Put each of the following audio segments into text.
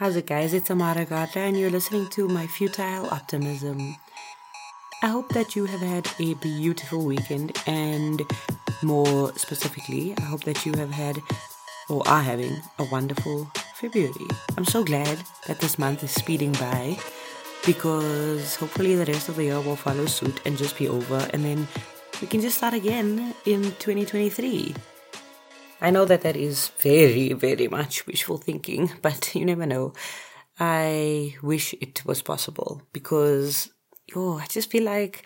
How's it, guys? It's Amara Gata, and you're listening to my futile optimism. I hope that you have had a beautiful weekend, and more specifically, I hope that you have had or are having a wonderful February. I'm so glad that this month is speeding by because hopefully the rest of the year will follow suit and just be over, and then we can just start again in 2023. I know that that is very, very much wishful thinking, but you never know. I wish it was possible because, oh, I just feel like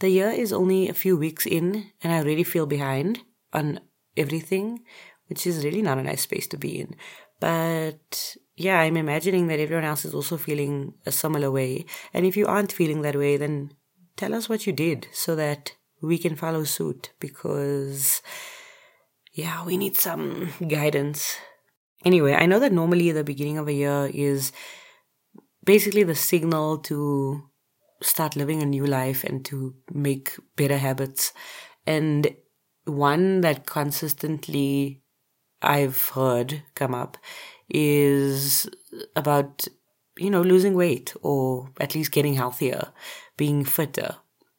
the year is only a few weeks in and I really feel behind on everything, which is really not a nice space to be in. But yeah, I'm imagining that everyone else is also feeling a similar way. And if you aren't feeling that way, then tell us what you did so that we can follow suit because yeah, we need some guidance. Anyway, I know that normally the beginning of a year is basically the signal to start living a new life and to make better habits. And one that consistently I've heard come up is about, you know, losing weight or at least getting healthier, being fitter,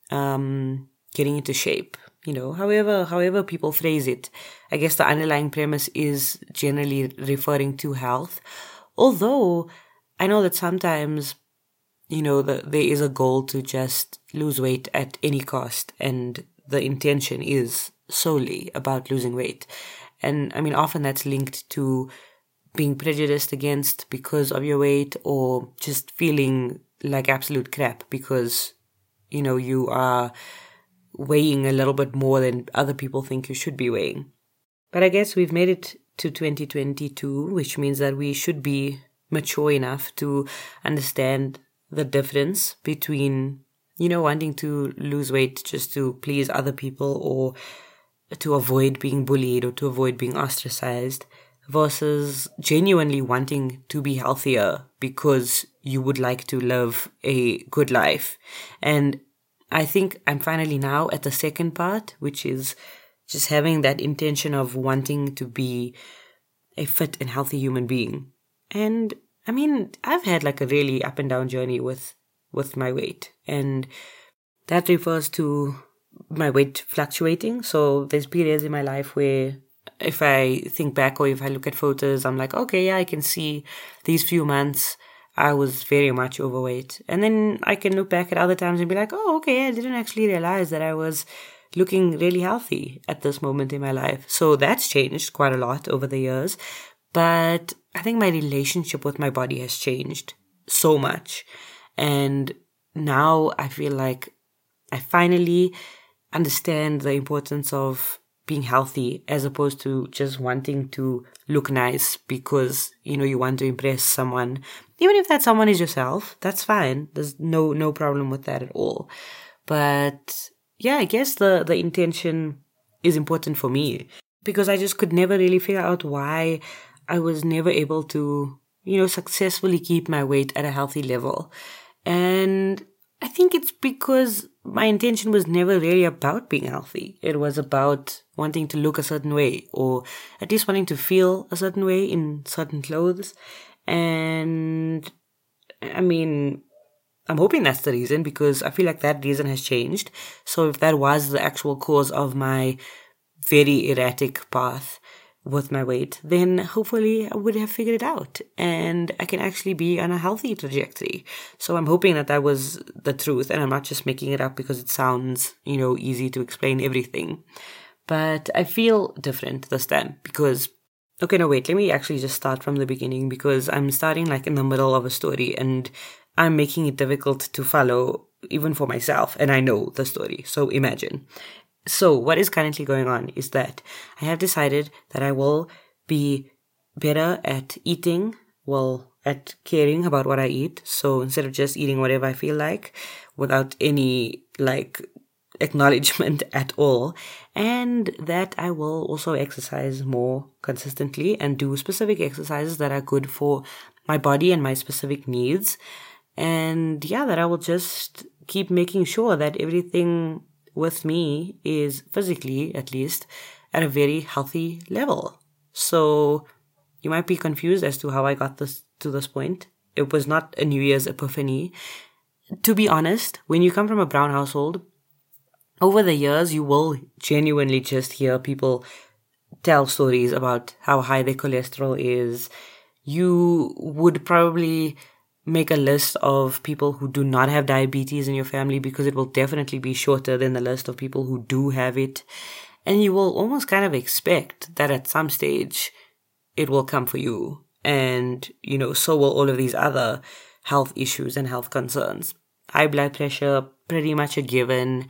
um, getting into shape you know however however people phrase it i guess the underlying premise is generally referring to health. Although i know that sometimes you know the, there is a goal to just lose weight at any cost and the intention is solely about losing weight. And i mean often that's linked to being prejudiced against because of your weight or just feeling like absolute crap because you know you are weighing a little bit more than other people think you should be weighing. But I guess we've made it to 2022, which means that we should be mature enough to understand the difference between, you know, wanting to lose weight just to please other people or to avoid being bullied or to avoid being ostracized versus genuinely wanting to be healthier because you would like to live a good life. And I think I'm finally now at the second part, which is just having that intention of wanting to be a fit and healthy human being. And I mean, I've had like a really up and down journey with with my weight, and that refers to my weight fluctuating. So there's periods in my life where if I think back or if I look at photos, I'm like, okay, yeah, I can see these few months I was very much overweight. And then I can look back at other times and be like, oh, okay, I didn't actually realize that I was looking really healthy at this moment in my life. So that's changed quite a lot over the years. But I think my relationship with my body has changed so much. And now I feel like I finally understand the importance of being healthy as opposed to just wanting to look nice because you know you want to impress someone even if that someone is yourself that's fine there's no no problem with that at all but yeah i guess the the intention is important for me because i just could never really figure out why i was never able to you know successfully keep my weight at a healthy level and i think it's because my intention was never really about being healthy. It was about wanting to look a certain way or at least wanting to feel a certain way in certain clothes. And I mean, I'm hoping that's the reason because I feel like that reason has changed. So if that was the actual cause of my very erratic path, with my weight, then hopefully I would have figured it out and I can actually be on a healthy trajectory. So I'm hoping that that was the truth and I'm not just making it up because it sounds, you know, easy to explain everything. But I feel different this time because Okay, no, wait, let me actually just start from the beginning because I'm starting like in the middle of a story and I'm making it difficult to follow even for myself, and I know the story. So imagine so, what is currently going on is that I have decided that I will be better at eating, well, at caring about what I eat. So, instead of just eating whatever I feel like without any like acknowledgement at all, and that I will also exercise more consistently and do specific exercises that are good for my body and my specific needs. And yeah, that I will just keep making sure that everything with me is physically, at least, at a very healthy level. So you might be confused as to how I got this to this point. It was not a New Year's epiphany. To be honest, when you come from a brown household, over the years, you will genuinely just hear people tell stories about how high their cholesterol is. You would probably make a list of people who do not have diabetes in your family because it will definitely be shorter than the list of people who do have it. And you will almost kind of expect that at some stage it will come for you. And, you know, so will all of these other health issues and health concerns. High blood pressure, pretty much a given.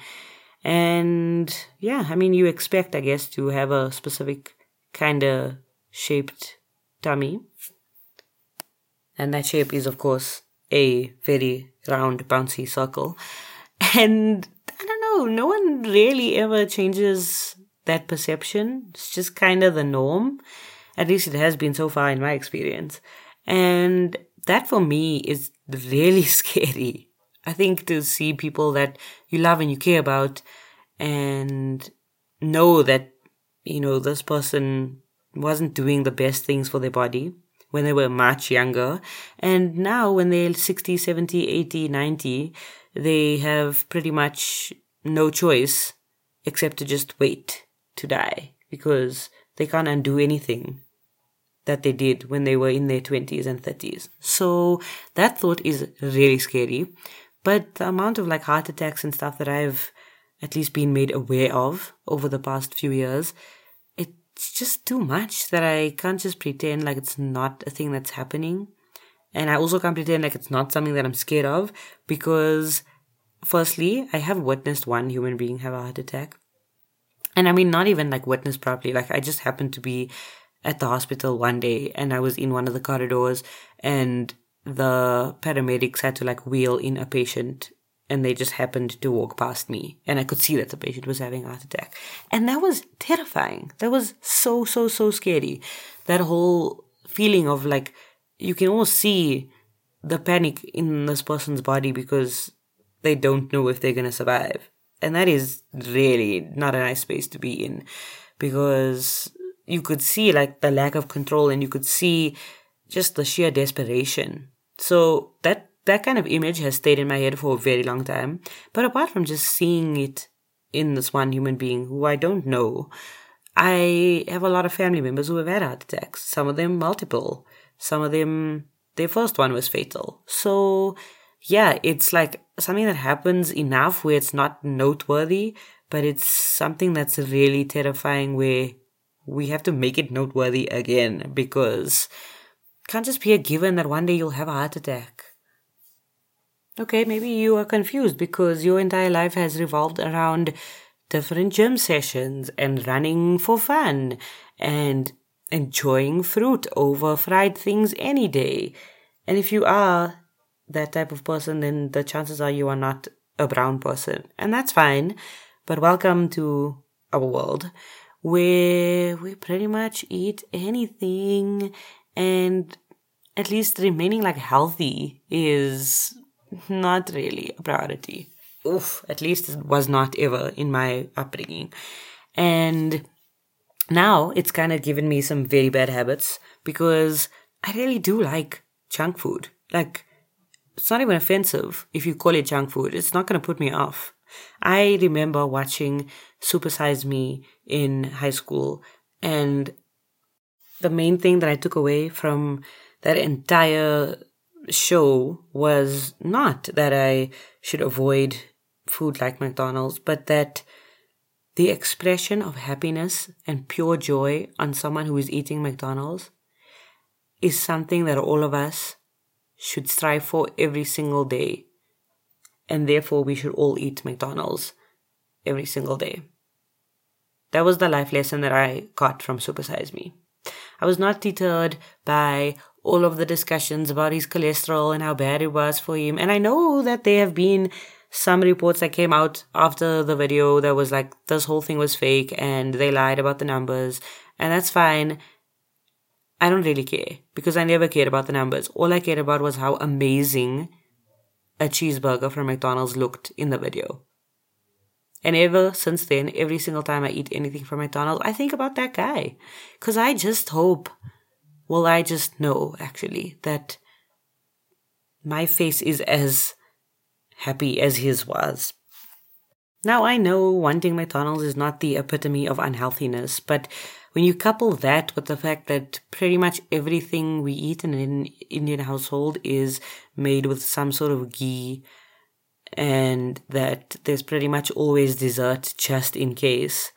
And yeah, I mean, you expect, I guess, to have a specific kind of shaped tummy. And that shape is, of course, a very round, bouncy circle. And I don't know, no one really ever changes that perception. It's just kind of the norm. At least it has been so far in my experience. And that for me is really scary. I think to see people that you love and you care about and know that, you know, this person wasn't doing the best things for their body when they were much younger. And now when they're 60, 70, 80, 90, they have pretty much no choice except to just wait to die because they can't undo anything that they did when they were in their 20s and 30s. So that thought is really scary. But the amount of like heart attacks and stuff that I've at least been made aware of over the past few years, it's just too much that I can't just pretend like it's not a thing that's happening. And I also can't pretend like it's not something that I'm scared of because, firstly, I have witnessed one human being have a heart attack. And I mean, not even like witnessed properly. Like, I just happened to be at the hospital one day and I was in one of the corridors and the paramedics had to like wheel in a patient and they just happened to walk past me and I could see that the patient was having a heart attack. And that was terrifying. That was so, so, so scary. That whole feeling of like, you can almost see the panic in this person's body because they don't know if they're going to survive. And that is really not a nice space to be in because you could see like the lack of control and you could see just the sheer desperation. So that that kind of image has stayed in my head for a very long time. But apart from just seeing it in this one human being who I don't know, I have a lot of family members who have had heart attacks. Some of them multiple. Some of them their first one was fatal. So yeah, it's like something that happens enough where it's not noteworthy, but it's something that's really terrifying where we have to make it noteworthy again because can't just be a given that one day you'll have a heart attack. Okay, maybe you are confused because your entire life has revolved around different gym sessions and running for fun and enjoying fruit over fried things any day. And if you are that type of person, then the chances are you are not a brown person. And that's fine. But welcome to our world where we pretty much eat anything and at least remaining like healthy is not really a priority. Oof, at least it was not ever in my upbringing. And now it's kind of given me some very bad habits because I really do like junk food. Like, it's not even offensive if you call it junk food. It's not going to put me off. I remember watching Super Size Me in high school, and the main thing that I took away from that entire show was not that I should avoid food like McDonald's, but that the expression of happiness and pure joy on someone who is eating McDonald's is something that all of us should strive for every single day. And therefore, we should all eat McDonald's every single day. That was the life lesson that I got from Supersize Me. I was not deterred by all of the discussions about his cholesterol and how bad it was for him. And I know that there have been some reports that came out after the video that was like this whole thing was fake and they lied about the numbers. And that's fine. I don't really care because I never cared about the numbers. All I cared about was how amazing a cheeseburger from McDonald's looked in the video. And ever since then, every single time I eat anything from McDonald's, I think about that guy. Because I just hope, well, I just know actually that my face is as happy as his was. Now I know wanting McDonald's is not the epitome of unhealthiness, but when you couple that with the fact that pretty much everything we eat in an Indian household is made with some sort of ghee, and that there's pretty much always dessert just in case,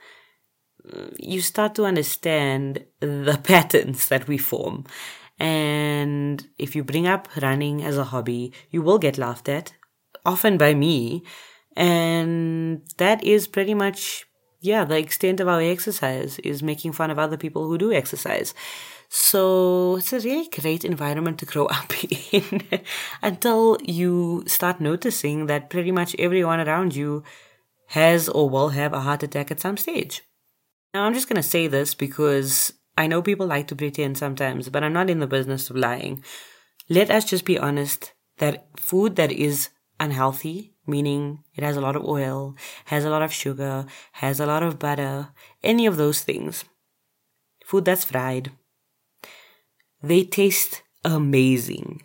you start to understand the patterns that we form. And if you bring up running as a hobby, you will get laughed at, often by me. And that is pretty much, yeah, the extent of our exercise is making fun of other people who do exercise. So it's a really great environment to grow up in until you start noticing that pretty much everyone around you has or will have a heart attack at some stage. Now, I'm just going to say this because I know people like to pretend sometimes, but I'm not in the business of lying. Let us just be honest that food that is unhealthy, meaning it has a lot of oil, has a lot of sugar, has a lot of butter, any of those things, food that's fried, they taste amazing.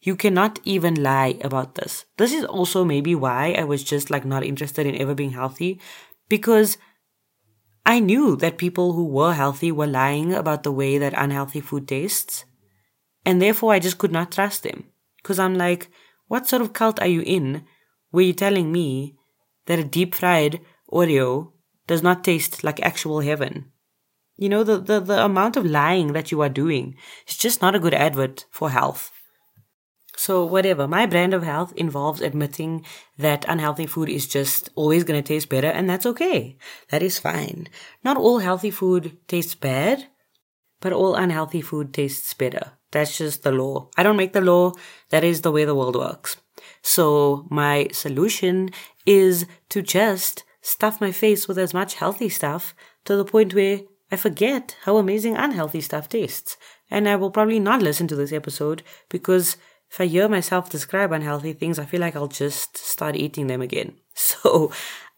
You cannot even lie about this. This is also maybe why I was just like not interested in ever being healthy because I knew that people who were healthy were lying about the way that unhealthy food tastes. And therefore, I just could not trust them. Because I'm like, what sort of cult are you in where you're telling me that a deep fried Oreo does not taste like actual heaven? You know, the, the, the amount of lying that you are doing is just not a good advert for health. So, whatever, my brand of health involves admitting that unhealthy food is just always going to taste better, and that's okay. That is fine. Not all healthy food tastes bad, but all unhealthy food tastes better. That's just the law. I don't make the law, that is the way the world works. So, my solution is to just stuff my face with as much healthy stuff to the point where I forget how amazing unhealthy stuff tastes. And I will probably not listen to this episode because if I hear myself describe unhealthy things, I feel like I'll just start eating them again. So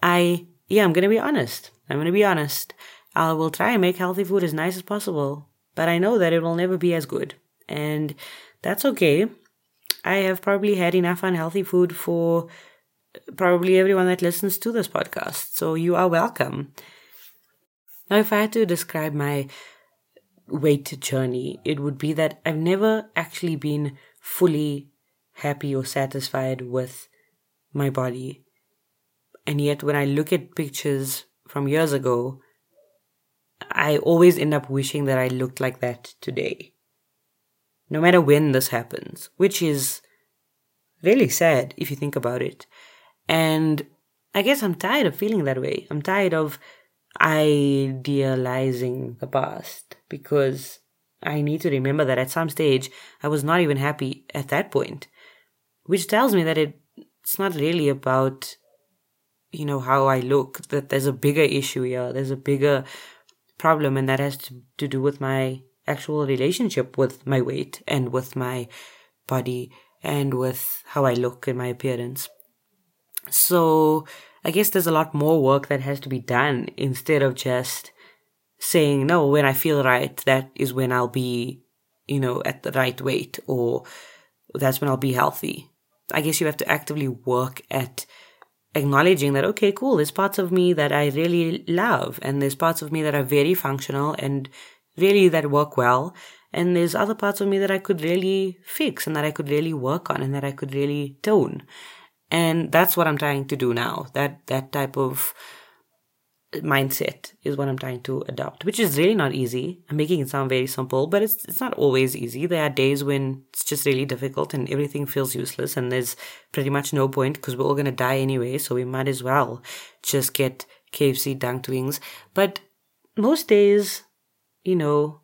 I, yeah, I'm going to be honest. I'm going to be honest. I will try and make healthy food as nice as possible, but I know that it will never be as good. And that's okay. I have probably had enough unhealthy food for probably everyone that listens to this podcast. So you are welcome. Now, if I had to describe my weight journey, it would be that I've never actually been fully happy or satisfied with my body. And yet, when I look at pictures from years ago, I always end up wishing that I looked like that today. No matter when this happens, which is really sad if you think about it. And I guess I'm tired of feeling that way. I'm tired of idealizing the past because I need to remember that at some stage I was not even happy at that point, which tells me that it, it's not really about, you know, how I look, that there's a bigger issue here, there's a bigger problem, and that has to, to do with my actual relationship with my weight and with my body and with how I look and my appearance. So I guess there's a lot more work that has to be done instead of just saying, no, when I feel right, that is when I'll be, you know, at the right weight or that's when I'll be healthy. I guess you have to actively work at acknowledging that, okay, cool, there's parts of me that I really love and there's parts of me that are very functional and really that work well. And there's other parts of me that I could really fix and that I could really work on and that I could really tone. And that's what I'm trying to do now. That, that type of, mindset is what I'm trying to adopt, which is really not easy. I'm making it sound very simple, but it's it's not always easy. There are days when it's just really difficult and everything feels useless and there's pretty much no point because we're all gonna die anyway, so we might as well just get KFC dunked wings. But most days, you know,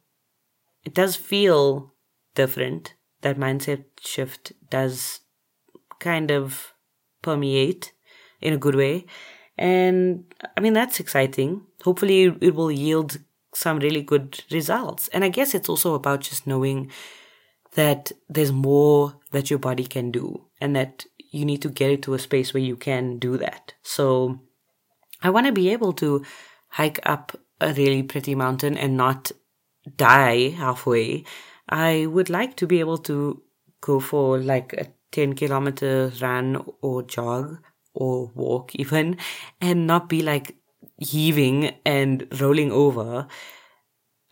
it does feel different. That mindset shift does kind of permeate in a good way. And I mean, that's exciting. Hopefully, it will yield some really good results. And I guess it's also about just knowing that there's more that your body can do and that you need to get it to a space where you can do that. So I want to be able to hike up a really pretty mountain and not die halfway. I would like to be able to go for like a 10 kilometer run or jog or walk even and not be like heaving and rolling over.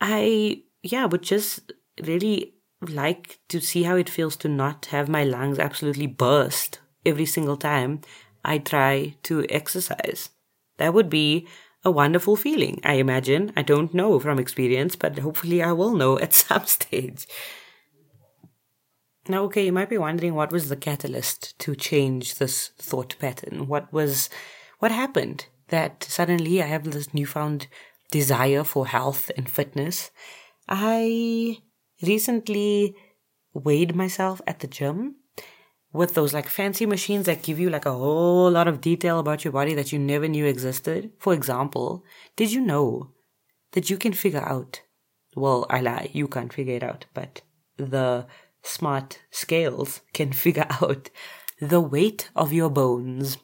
I, yeah, would just really like to see how it feels to not have my lungs absolutely burst every single time I try to exercise. That would be a wonderful feeling, I imagine. I don't know from experience, but hopefully I will know at some stage. Now, okay, you might be wondering what was the catalyst to change this thought pattern? What was, what happened that suddenly I have this newfound desire for health and fitness? I recently weighed myself at the gym with those like fancy machines that give you like a whole lot of detail about your body that you never knew existed. For example, did you know that you can figure out? Well, I lie, you can't figure it out, but the smart scales can figure out the weight of your bones.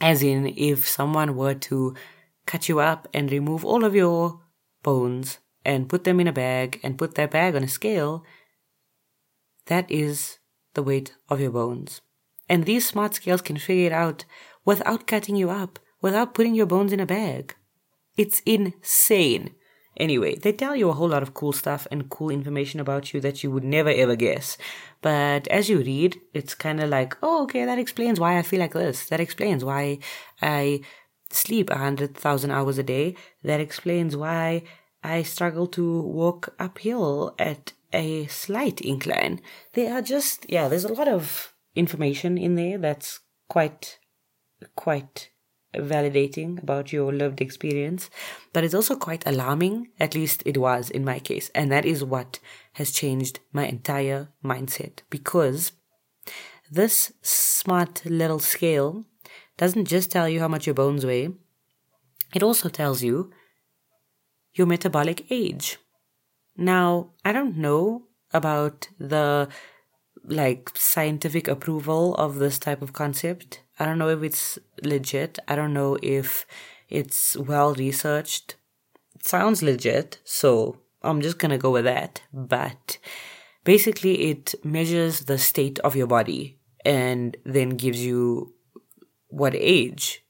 As in, if someone were to cut you up and remove all of your bones and put them in a bag and put that bag on a scale, that is the weight of your bones. And these smart scales can figure it out without cutting you up, without putting your bones in a bag. It's insane. Anyway, they tell you a whole lot of cool stuff and cool information about you that you would never ever guess. But as you read, it's kind of like, oh, okay, that explains why I feel like this. That explains why I sleep a hundred thousand hours a day. That explains why I struggle to walk uphill at a slight incline. They are just, yeah, there's a lot of information in there that's quite, quite validating about your lived experience, but it's also quite alarming. At least it was in my case. And that is what has changed my entire mindset because this smart little scale doesn't just tell you how much your bones weigh, it also tells you your metabolic age. Now, I don't know about the like scientific approval of this type of concept. I don't know if it's legit. I don't know if it's well researched. It sounds legit, so I'm just gonna go with that. But basically, it measures the state of your body and then gives you what age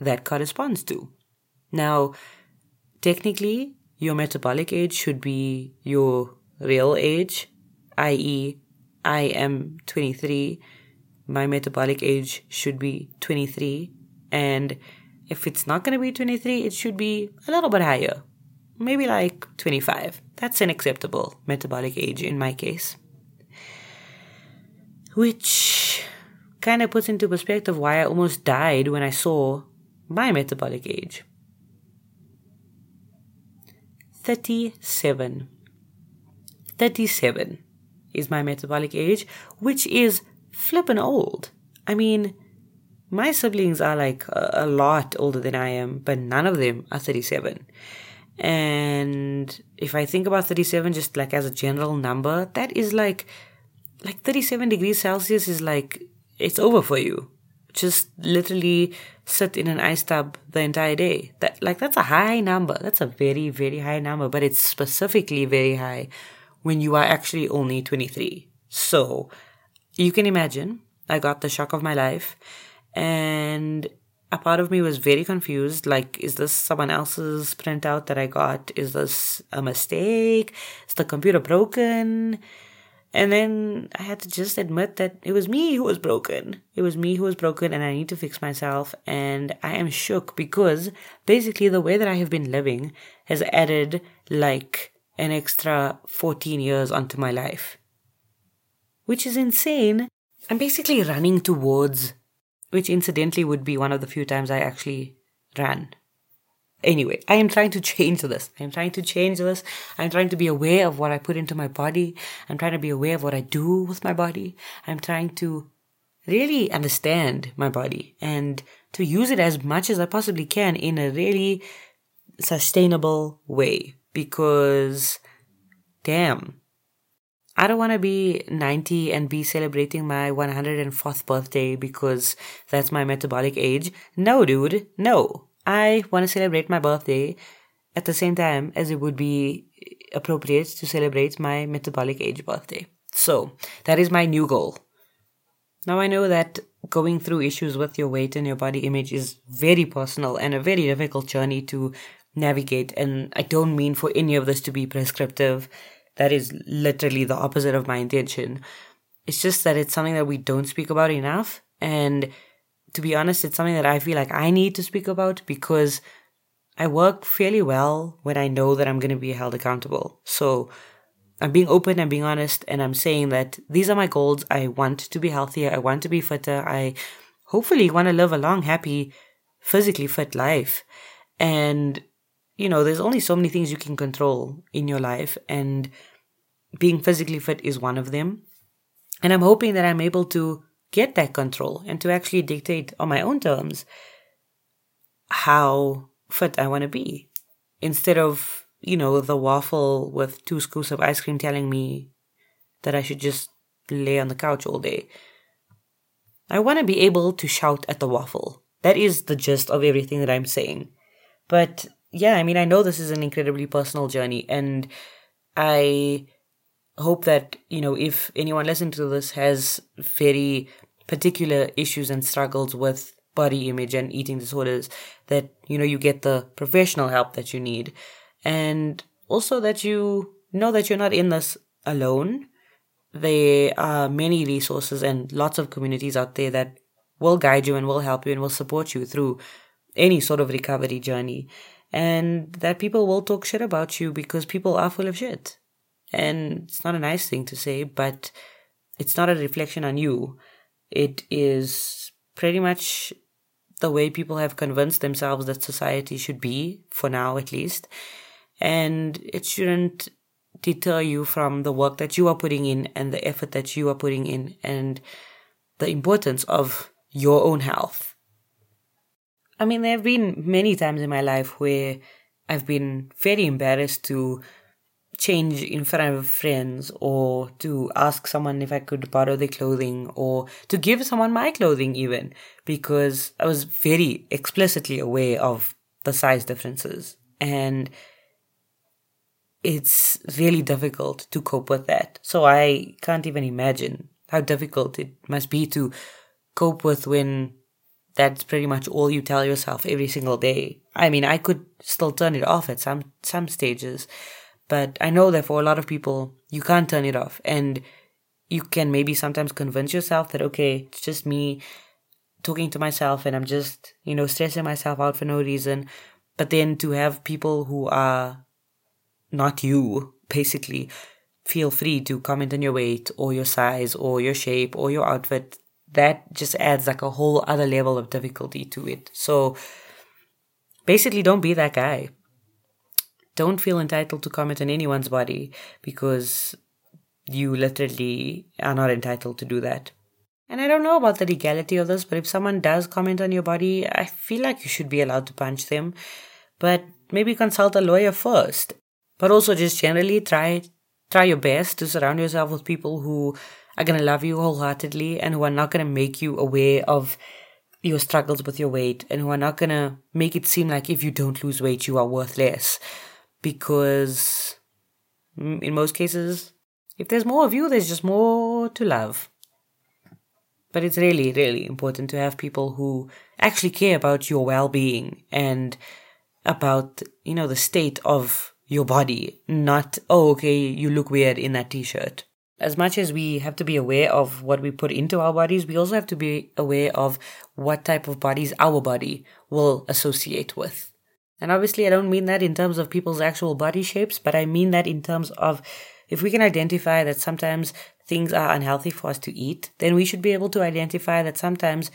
that corresponds to. Now, technically, your metabolic age should be your real age, i.e., I am 23. My metabolic age should be 23. And if it's not going to be 23, it should be a little bit higher. Maybe like 25. That's an acceptable metabolic age in my case. Which kind of puts into perspective why I almost died when I saw my metabolic age. 37. 37 is my metabolic age, which is flippin' old. I mean, my siblings are like a, lot older than I am, but none of them are 37. And if I think about 37 just like as a general number, that is like like 37 degrees Celsius is like it's over for you. Just literally sit in an ice tub the entire day. That like that's a high number. That's a very very high number, but it's specifically very high when you are actually only 23. So you can imagine I got the shock of my life and a part of me was very confused like is this someone else's printout that I got? Is this a mistake? Is the computer broken? And then I had to just admit that it was me who was broken. It was me who was broken and I need to fix myself. And I am shook because basically the way that I have been living has added like an extra 14 years onto my life. Which is insane. I'm basically running towards, which incidentally would be one of the few times I actually ran Anyway, I am trying to change this. I'm trying to change this. I'm trying to be aware of what I put into my body. I'm trying to be aware of what I do with my body. I'm trying to really understand my body and to use it as much as I possibly can in a really sustainable way because damn, I don't want to be 90 and be celebrating my 104th birthday because that's my metabolic age. No, dude, no. I want to celebrate my birthday at the same time as it would be appropriate to celebrate my metabolic age birthday. So that is my new goal. Now I know that going through issues with your weight and your body image is very personal and a very difficult journey to navigate. And I don't mean for any of this to be prescriptive. That is literally the opposite of my intention. It's just that it's something that we don't speak about enough. And to be honest, it's something that I feel like I need to speak about because I work fairly well when I know that I'm going to be held accountable. So I'm being open, I'm being honest, and I'm saying that these are my goals. I want to be healthier. I want to be fitter. I hopefully want to live a long, happy, physically fit life. And, you know, there's only so many things you can control in your life. And being physically fit is one of them. And I'm hoping that I'm able to get that control and to actually dictate on my own terms how fit I want to be instead of you know, the waffle with two scoops of ice cream telling me that I should just lay on the couch all day. I want to be able to shout at the waffle. That is the gist of everything that I'm saying. But yeah, I mean, I know this is an incredibly personal journey, and I hope that, you know, if anyone listening to this has very particular issues and struggles with body image and eating disorders, that, you know, you get the professional help that you need and also that you know that you're not in this alone. There are many resources and lots of communities out there that will guide you and will help you and will support you through any sort of recovery journey. And that people will talk shit about you because people are full of shit. And it's not a nice thing to say, but it's not a reflection on you. It is pretty much the way people have convinced themselves that society should be, for now at least and it shouldn't deter you from the work that you are putting in and the effort that you are putting in and the importance of your own health. I mean, there have been many times in my life where I've been very embarrassed to change in front of friends or to ask someone if I could borrow their clothing or to give someone my clothing even because I was very explicitly aware of the size differences. And it's really difficult to cope with that. So I can't even imagine how difficult it must be to cope with when that's pretty much all you tell yourself every single day. I mean, I could still turn it off at some some stages, but I know that for a lot of people, you can't turn it off, and you can maybe sometimes convince yourself that okay, it's just me talking to myself, and I'm just you know stressing myself out for no reason. But then to have people who are not you, basically, feel free to comment on your weight or your size or your shape or your outfit. That just adds like a whole other level of difficulty to it. So basically, don't be that guy. Don't feel entitled to comment on anyone's body because you literally are not entitled to do that. And I don't know about the legality of this, but if someone does comment on your body, I feel like you should be allowed to punch them. But maybe consult a lawyer first but also just generally try try your best to surround yourself with people who are to love you wholeheartedly and who are not to make you aware of your struggles with your weight and who are not to make it seem like if you don't lose weight you are worth less because mm, in most cases if there's more of you there's just more to love but it's really really important to have people who actually care about your well-being and about you know the state of your body, not, oh, okay, you look weird in that t shirt. As much as we have to be aware of what we put into our bodies, we also have to be aware of what type of bodies our body will associate with. And obviously, I don't mean that in terms of people's actual body shapes, but I mean that in terms of if we can identify that sometimes things are unhealthy for us to eat, then we should be able to identify that sometimes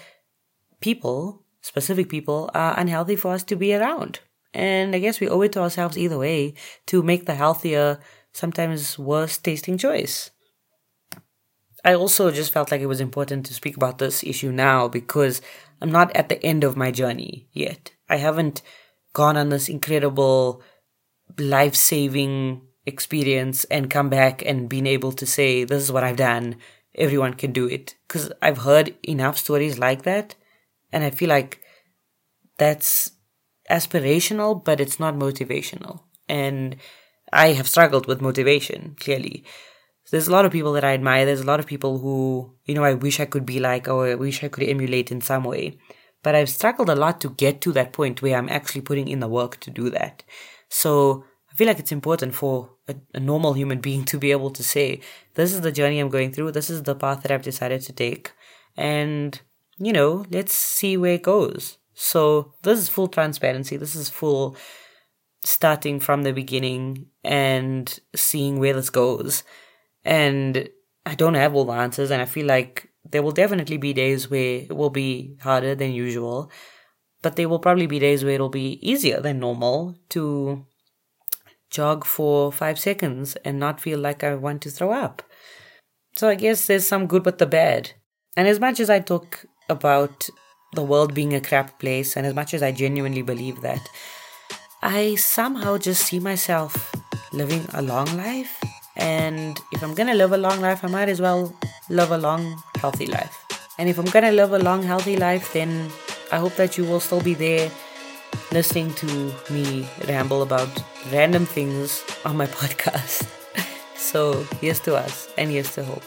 people, specific people, are unhealthy for us to be around. And I guess we owe it to ourselves either way to make the healthier, sometimes worse tasting choice. I also just felt like it was important to speak about this issue now because I'm not at the end of my journey yet. I haven't gone on this incredible life saving experience and come back and been able to say, this is what I've done. Everyone can do it. Because I've heard enough stories like that. And I feel like that's aspirational, but it's not motivational. And I have struggled with motivation, clearly. There's a lot of people that I admire. There's a lot of people who, you know, I wish I could be like, or I wish I could emulate in some way. But I've struggled a lot to get to that point where I'm actually putting in the work to do that. So I feel like it's important for a, a, normal human being to be able to say, this is the journey I'm going through, this is the path that I've decided to take, and, you know, let's see where it goes. So this is full transparency, this is full starting from the beginning and seeing where this goes. And I don't have all the answers, and I feel like there will definitely be days where it will be harder than usual, but there will probably be days where it'll be easier than normal to jog for five seconds and not feel like I want to throw up. So I guess there's some good with the bad. And as much as I talk about the world being a crap place, and as much as I genuinely believe that, I somehow just see myself living a long life. And if I'm gonna live a long life, I might as well live a long, healthy life. And if I'm gonna live a long, healthy life, then I hope that you will still be there listening to me ramble about random things on my podcast. so here's to us and here's to hope.